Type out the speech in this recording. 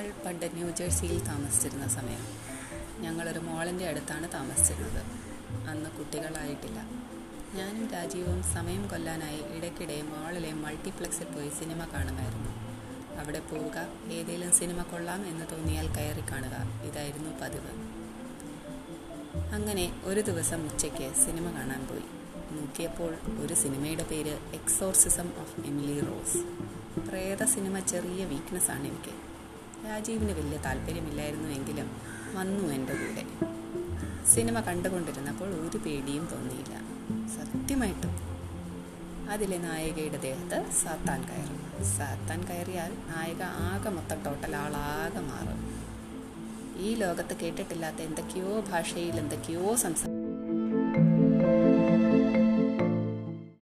ന്യൂജേഴ്സിയിൽ താമസിച്ചിരുന്ന സമയം. ഞങ്ങളൊരു മോളിന്റെ അടുത്താണ് താമസിച്ചിരുന്നത്. അന്ന് കുട്ടികളായിട്ടില്ല. ഞാനും രാജീവും സമയം കൊല്ലാനായി ഇടയ്ക്കിടെ മോളിലെ മൾട്ടിപ്ലക്സിൽ പോയി സിനിമ കാണുമായിരുന്നു. അവിടെ പോവുക ഏതെങ്കിലും സിനിമ കൊള്ളാം എന്ന് തോന്നിയാൽ കയറി കാണുക. ഇതായിരുന്നു പതിവ്. അങ്ങനെ ഒരു ദിവസം ഉച്ചയ്ക്ക് സിനിമ കാണാൻ പോയി. നോക്കിയപ്പോൾ ഒരു സിനിമയുടെ പേര് എക്സോർസിസം ഓഫ് എമിലി റോസ് പ്രേത സിനിമ ചെറിയ വീക്ക്നെസ് ആണ് എനിക്ക്. രാജീവിന് വലിയ താല്പര്യമില്ലായിരുന്നു എങ്കിലും വന്നു എന്റെ കൂടെ. സിനിമ കണ്ടുകൊണ്ടിരുന്നപ്പോൾ ഒരു പേടിയും തോന്നിയില്ല. സത്യമായിട്ടും. അതിലെ നായികയുടെ ദേഹത്ത് സാത്താൻ കയറും. സാത്താൻ കയറിയാൽ നായിക ആകെ മൊത്തം ടോട്ടൽ ആളാകെ മാറും. ഈ ലോകത്ത് കേട്ടിട്ടില്ലാത്ത എന്തൊക്കെയോ ഭാഷയിൽ എന്തൊക്കെയോ സംസാ